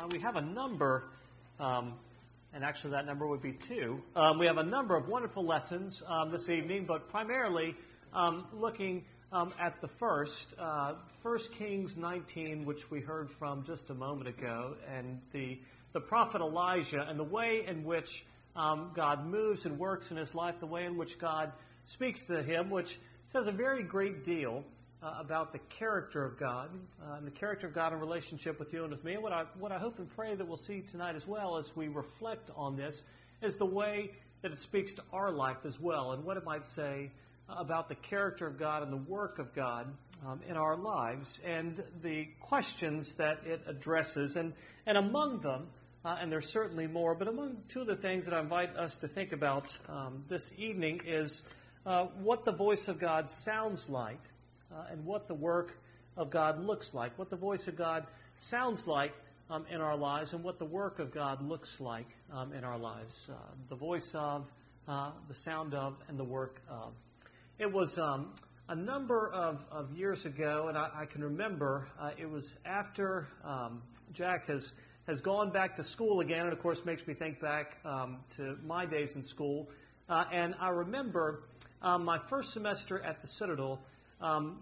uh, we have a number, um, and actually that number would be two. Um, we have a number of wonderful lessons um, this evening, but primarily um, looking um, at the first, uh, 1 Kings 19, which we heard from just a moment ago, and the, the prophet Elijah, and the way in which um, God moves and works in his life, the way in which God speaks to him, which says a very great deal uh, about the character of God uh, and the character of God in relationship with you and with me. And what I, what I hope and pray that we'll see tonight as well as we reflect on this is the way that it speaks to our life as well and what it might say about the character of God and the work of God um, in our lives and the questions that it addresses. And, and among them, uh, and there's certainly more, but among two of the things that I invite us to think about um, this evening is uh, what the voice of God sounds like uh, and what the work of God looks like, what the voice of God sounds like um, in our lives, and what the work of God looks like um, in our lives. Uh, the voice of, uh, the sound of, and the work of. It was um, a number of, of, years ago, and I, I can remember uh, it was after um, Jack has has gone back to school again, and of course makes me think back um, to my days in school. Uh, and I remember um, my first semester at the Citadel um,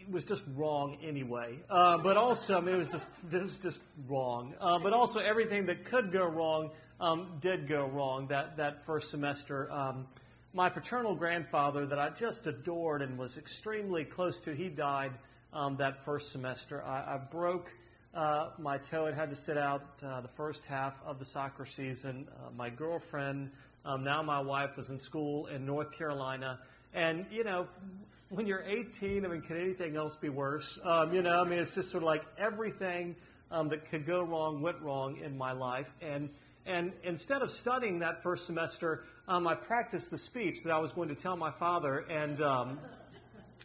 it was just wrong anyway. Uh, but also, I mean, it was just it was just wrong. Uh, but also, everything that could go wrong um, did go wrong that that first semester. Um, my paternal grandfather, that I just adored and was extremely close to, he died um, that first semester. I, I broke. Uh, my toe and had to sit out uh, the first half of the soccer season. Uh, my girlfriend, um, now my wife, was in school in North Carolina. And, you know, when you're 18, I mean, can anything else be worse? Um, you know, I mean, it's just sort of like everything um, that could go wrong went wrong in my life. And and instead of studying that first semester, um, I practiced the speech that I was going to tell my father. And um,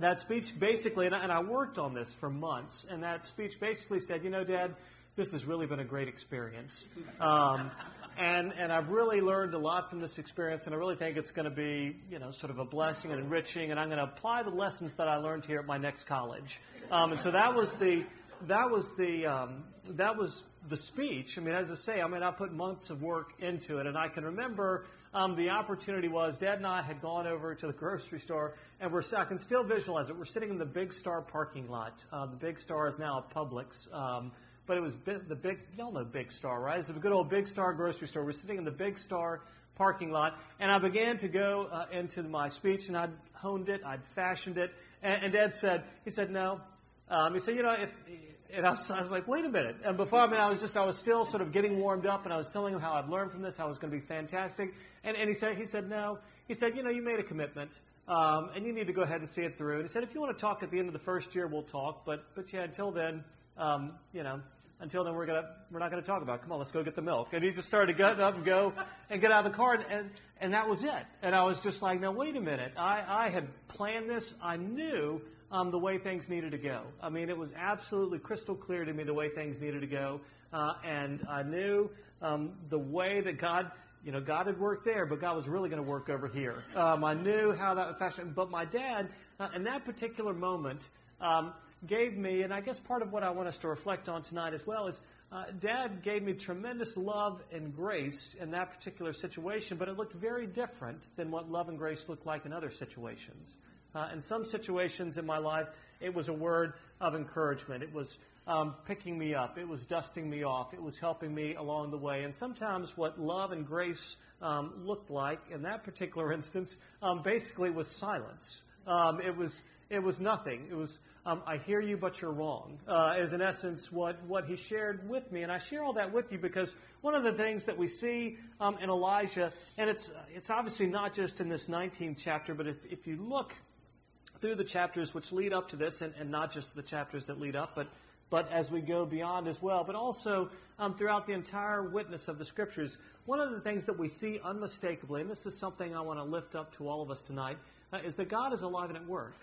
that speech basically, and I, and I worked on this for months. And that speech basically said, you know, Dad, this has really been a great experience. Um, and, and I've really learned a lot from this experience, and I really think it's going to be, you know, sort of a blessing and enriching, and I'm going to apply the lessons that I learned here at my next college. Um, and so that was the, that was the, um, that was the speech. I mean, as I say, I mean, I put months of work into it, and I can remember um, the opportunity was Dad and I had gone over to the grocery store, and we're I can still visualize it. We're sitting in the Big Star parking lot. Uh, the Big Star is now a Publix. Um, but it was the big, y'all know Big Star, right? It's a good old Big Star grocery store. We're sitting in the Big Star parking lot, and I began to go uh, into my speech, and I'd honed it, I'd fashioned it, and, and Ed said, he said, no. Um, he said, you know, if, and I was, I was, like, wait a minute. And before, I mean, I was just, I was still sort of getting warmed up, and I was telling him how I'd learned from this, how it was going to be fantastic. And, and he said, he said, no. He said, you know, you made a commitment, um, and you need to go ahead and see it through. And he said, if you want to talk at the end of the first year, we'll talk. But, but yeah, until then, um, you know, until then we're gonna we're not gonna talk about. It. Come on, let's go get the milk. And he just started to get up and go and get out of the car, and and, and that was it. And I was just like, now wait a minute. I I had planned this. I knew um, the way things needed to go. I mean, it was absolutely crystal clear to me the way things needed to go, uh, and I knew um, the way that God. You know, God had worked there, but God was really going to work over here. Um, I knew how that would fashion. But my dad, uh, in that particular moment, um, gave me, and I guess part of what I want us to reflect on tonight as well is uh, Dad gave me tremendous love and grace in that particular situation, but it looked very different than what love and grace looked like in other situations. Uh, in some situations in my life, it was a word of encouragement. It was um, picking me up. It was dusting me off. It was helping me along the way. And sometimes what love and grace um, looked like in that particular instance um, basically was silence. Um, it was it was nothing. It was um, I hear you, but you're wrong, uh, is in essence what, what he shared with me. And I share all that with you because one of the things that we see um, in Elijah, and it's, it's obviously not just in this 19th chapter, but if, if you look through the chapters which lead up to this, and, and not just the chapters that lead up, but, but as we go beyond as well, but also um, throughout the entire witness of the Scriptures, one of the things that we see unmistakably, and this is something I want to lift up to all of us tonight, uh, is that God is alive and at work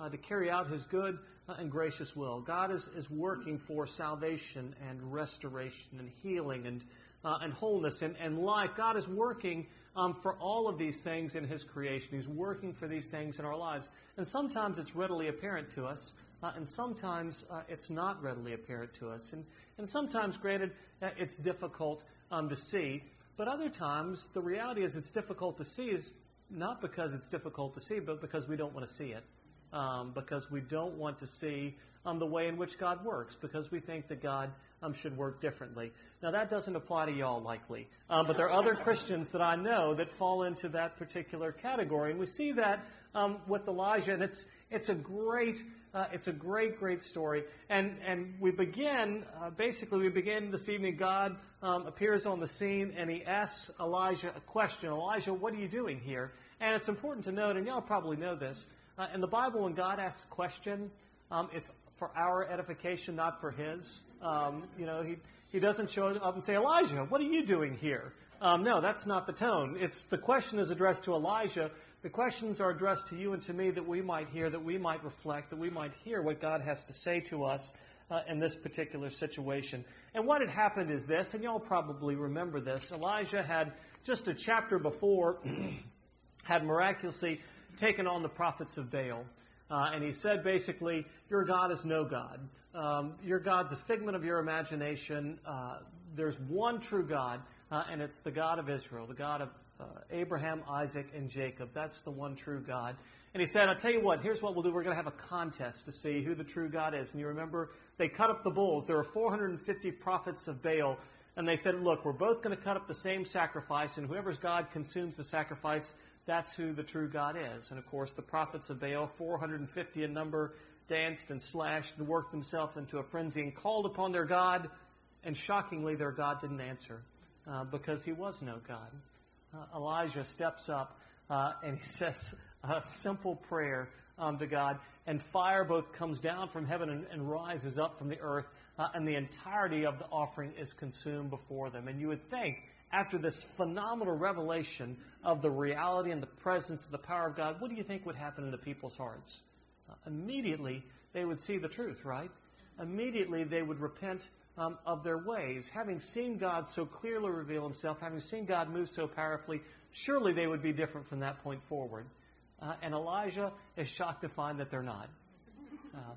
uh, to carry out his good and gracious will. God is, is working for salvation and restoration and healing and, uh, and wholeness and, and life. God is working um, for all of these things in his creation. He's working for these things in our lives. And sometimes it's readily apparent to us, uh, and sometimes uh, it's not readily apparent to us. And, and sometimes, granted, uh, it's difficult um, to see, but other times the reality is it's difficult to see is not because it's difficult to see, but because we don't want to see it. Um, because we don't want to see um, the way in which God works, because we think that God um, should work differently. Now, that doesn't apply to y'all, likely. Um, but there are other Christians that I know that fall into that particular category. And we see that um, with Elijah, and it's, it's a great. Uh, it's a great, great story. And, and we begin, uh, basically, we begin this evening. God um, appears on the scene and he asks Elijah a question Elijah, what are you doing here? And it's important to note, and y'all probably know this, uh, in the Bible, when God asks a question, um, it's for our edification, not for his. Um, you know, he, he doesn't show up and say, Elijah, what are you doing here? Um, no, that's not the tone. It's the question is addressed to Elijah. The questions are addressed to you and to me that we might hear, that we might reflect, that we might hear what God has to say to us uh, in this particular situation. And what had happened is this, and y'all probably remember this. Elijah had just a chapter before had miraculously taken on the prophets of Baal. Uh, and he said basically, Your God is no God. Um, your God's a figment of your imagination. Uh, there's one true God, uh, and it's the God of Israel, the God of uh, Abraham, Isaac, and Jacob. That's the one true God. And he said, I'll tell you what, here's what we'll do. We're going to have a contest to see who the true God is. And you remember, they cut up the bulls. There were 450 prophets of Baal. And they said, Look, we're both going to cut up the same sacrifice, and whoever's God consumes the sacrifice, that's who the true God is. And of course, the prophets of Baal, 450 in number, danced and slashed and worked themselves into a frenzy and called upon their God. And shockingly, their God didn't answer uh, because he was no God. Uh, Elijah steps up uh, and he says a simple prayer um, to God, and fire both comes down from heaven and, and rises up from the earth, uh, and the entirety of the offering is consumed before them. And you would think, after this phenomenal revelation of the reality and the presence of the power of God, what do you think would happen in the people's hearts? Uh, immediately, they would see the truth, right? Immediately, they would repent um, of their ways. Having seen God so clearly reveal himself, having seen God move so powerfully, surely they would be different from that point forward. Uh, and Elijah is shocked to find that they're not. Uh,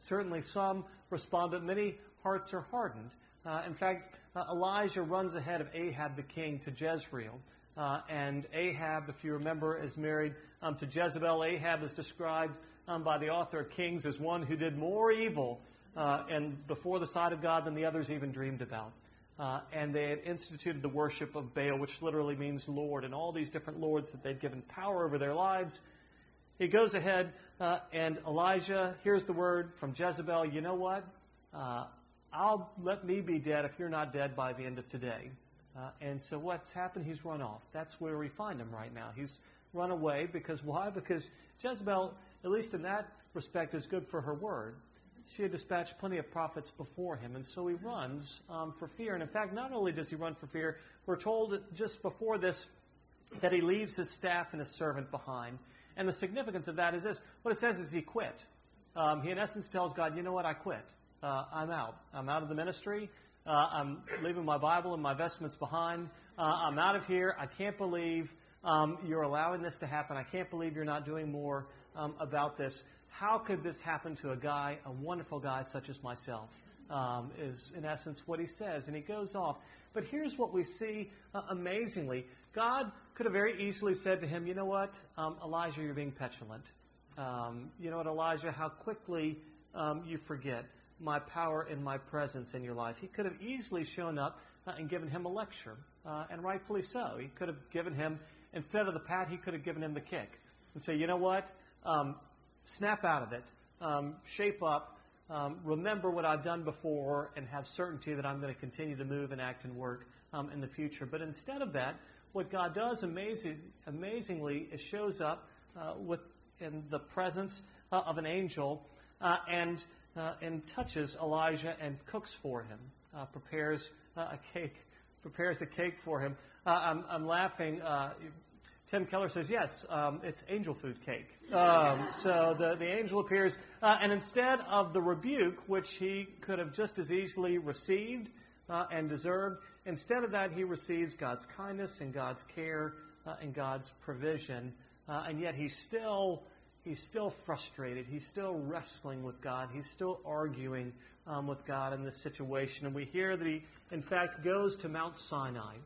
certainly some respond, but many hearts are hardened. Uh, in fact, uh, Elijah runs ahead of Ahab the king to Jezreel. Uh, and Ahab, if you remember, is married um, to Jezebel. Ahab is described um, by the author of Kings as one who did more evil uh, and before the sight of God than the others even dreamed about. Uh, and they had instituted the worship of Baal, which literally means Lord, and all these different lords that they'd given power over their lives. He goes ahead, uh, and Elijah hears the word from Jezebel you know what? I'll let me be dead if you're not dead by the end of today. Uh, and so what's happened? He's run off. That's where we find him right now. He's run away because why? Because Jezebel, at least in that respect, is good for her word she had dispatched plenty of prophets before him, and so he runs um, for fear. And in fact, not only does he run for fear, we're told just before this that he leaves his staff and his servant behind. And the significance of that is this what it says is he quit. Um, he, in essence, tells God, You know what? I quit. Uh, I'm out. I'm out of the ministry. Uh, I'm leaving my Bible and my vestments behind. Uh, I'm out of here. I can't believe um, you're allowing this to happen. I can't believe you're not doing more um, about this how could this happen to a guy, a wonderful guy such as myself? Um, is in essence what he says, and he goes off. But here's what we see uh, amazingly: God could have very easily said to him, "You know what, um, Elijah, you're being petulant. Um, you know what, Elijah, how quickly um, you forget my power and my presence in your life." He could have easily shown up uh, and given him a lecture, uh, and rightfully so. He could have given him instead of the pat, he could have given him the kick and say, "You know what." Um, snap out of it, um, shape up, um, remember what I've done before, and have certainty that I'm going to continue to move and act and work um, in the future. But instead of that, what God does amazing, amazingly is shows up uh, with in the presence uh, of an angel uh, and uh, and touches Elijah and cooks for him, uh, prepares uh, a cake, prepares a cake for him. I'm, I'm laughing Tim Keller says, yes, um, it's angel food cake. Um, so the, the angel appears, uh, and instead of the rebuke, which he could have just as easily received uh, and deserved, instead of that, he receives God's kindness and God's care uh, and God's provision. Uh, and yet he still, he's still frustrated. He's still wrestling with God. He's still arguing um, with God in this situation. And we hear that he, in fact, goes to Mount Sinai.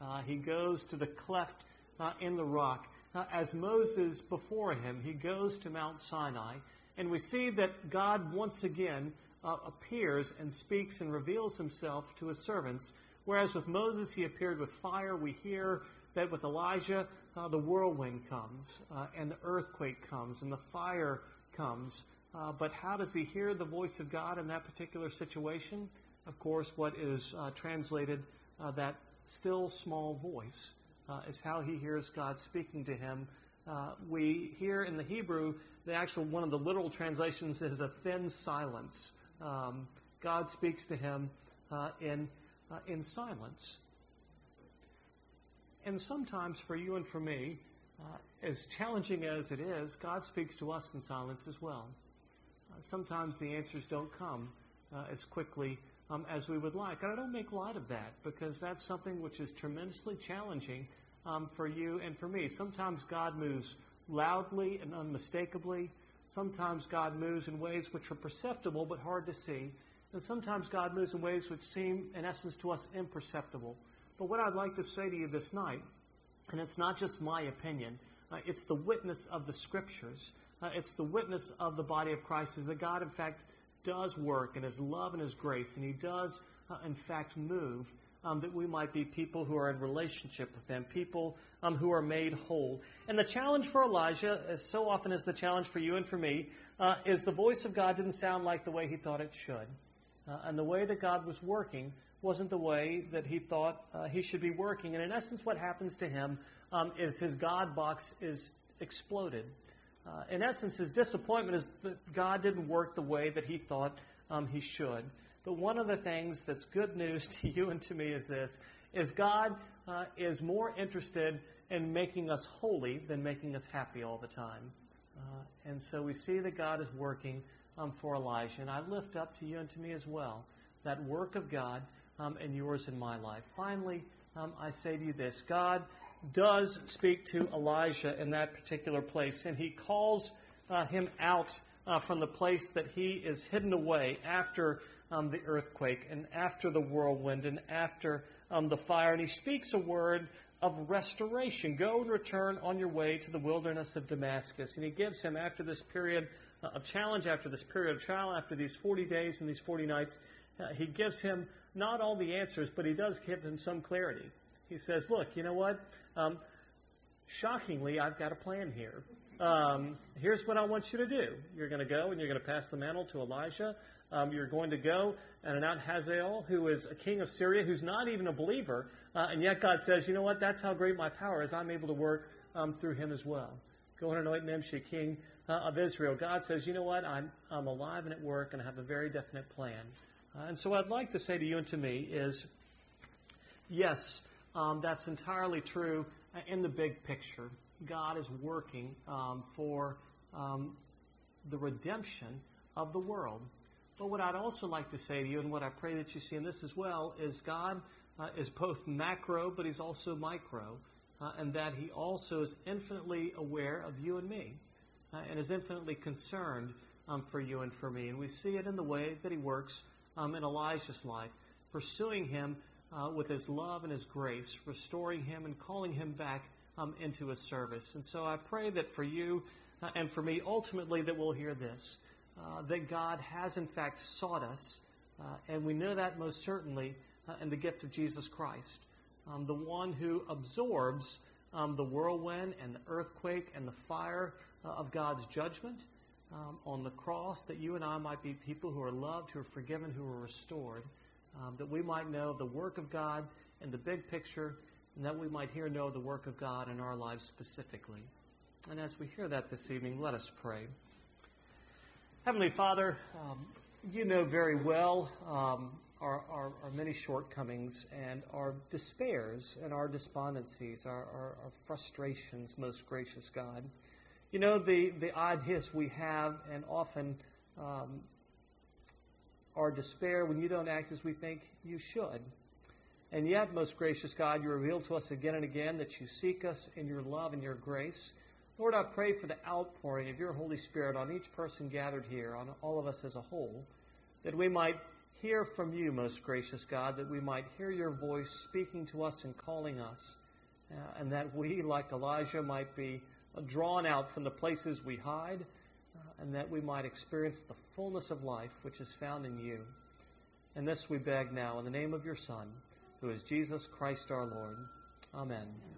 Uh, he goes to the cleft uh, in the rock. Uh, as Moses before him, he goes to Mount Sinai. And we see that God once again uh, appears and speaks and reveals himself to his servants. Whereas with Moses, he appeared with fire, we hear that with Elijah, uh, the whirlwind comes, uh, and the earthquake comes, and the fire comes. Uh, but how does he hear the voice of God in that particular situation? Of course, what is uh, translated uh, that still small voice uh, is how he hears God speaking to him. we hear in the Hebrew, the actual one of the literal translations is a thin silence. Um, God speaks to him in in silence. And sometimes for you and for me, uh, as challenging as it is, God speaks to us in silence as well. Uh, sometimes the answers don't come uh, as quickly um, as we would like. And I don't make light of that because that's something which is tremendously challenging um, for you and for me. Sometimes God moves loudly and unmistakably. Sometimes God moves in ways which are perceptible but hard to see. And sometimes God moves in ways which seem, in essence, to us imperceptible. But what I'd like to say to you this night, and it's not just my opinion, uh, it's the witness of the Scriptures. Uh, it's the witness of the body of Christ, is that God, in fact, does work in His love and His grace, and He does, uh, in fact, move um, that we might be people who are in relationship with Him, people um, who are made whole. And the challenge for Elijah, as so often is the challenge for you and for me, uh, is the voice of God didn't sound like the way he thought it should. Uh, and the way that God was working wasn't the way that he thought uh, he should be working. And in essence, what happens to him um, is his God box is exploded. Uh, in essence, his disappointment is that God didn't work the way that he thought um, he should. But one of the things that's good news to you and to me is this, is God uh, is more interested in making us holy than making us happy all the time. Uh, and so we see that God is working um, for Elijah. And I lift up to you and to me as well that work of God um, and yours in my life. Finally, um, I say to you this God does speak to Elijah in that particular place, and he calls uh, him out uh, from the place that he is hidden away after um, the earthquake and after the whirlwind and after um, the fire. And he speaks a word of restoration. Go and return on your way to the wilderness of Damascus. And he gives him, after this period uh, of challenge, after this period of trial, after these 40 days and these 40 nights, uh, he gives him not all the answers, but he does give them some clarity. He says, Look, you know what? Um, shockingly, I've got a plan here. Um, here's what I want you to do. You're going to go and you're going to pass the mantle to Elisha. Um, you're going to go and anoint Hazael, who is a king of Syria, who's not even a believer, uh, and yet God says, you know what? That's how great my power is. I'm able to work um, through him as well. Go and anoint Nimshi, king uh, of Israel. God says, you know what? I'm, I'm alive and at work, and I have a very definite plan. Uh, and so, what I'd like to say to you and to me is yes, um, that's entirely true in the big picture. God is working um, for um, the redemption of the world. But what I'd also like to say to you, and what I pray that you see in this as well, is God uh, is both macro, but He's also micro, uh, and that He also is infinitely aware of you and me, uh, and is infinitely concerned um, for you and for me. And we see it in the way that He works um, in Elijah's life, pursuing him uh, with his love and his grace, restoring him and calling him back um, into his service. And so I pray that for you uh, and for me, ultimately, that we'll hear this uh, that God has in fact sought us, uh, and we know that most certainly uh, in the gift of Jesus Christ, um, the one who absorbs um, the whirlwind and the earthquake and the fire uh, of God's judgment um, on the cross, that you and I might be people who are loved, who are forgiven, who are restored, um, that we might know the work of God in the big picture, and that we might here know the work of God in our lives specifically. And as we hear that this evening, let us pray. Heavenly Father, um, you know very well um, our, our, our, many shortcomings and our despairs and our despondencies, our, our, our frustrations, most gracious God. You know, the, the odd hiss we have, and often um, our despair when you don't act as we think you should. And yet, most gracious God, you reveal to us again and again that you seek us in your love and your grace, Lord, I pray for the outpouring of your Holy Spirit on each person gathered here, on all of us as a whole, that we might hear from you, most gracious God, that we might hear your voice speaking to us and calling us, uh, and that we, like Elijah, might be drawn out from the places we hide, uh, and that we might experience the fullness of life which is found in you. And this we beg now in the name of your Son, who is Jesus Christ our Lord. Amen.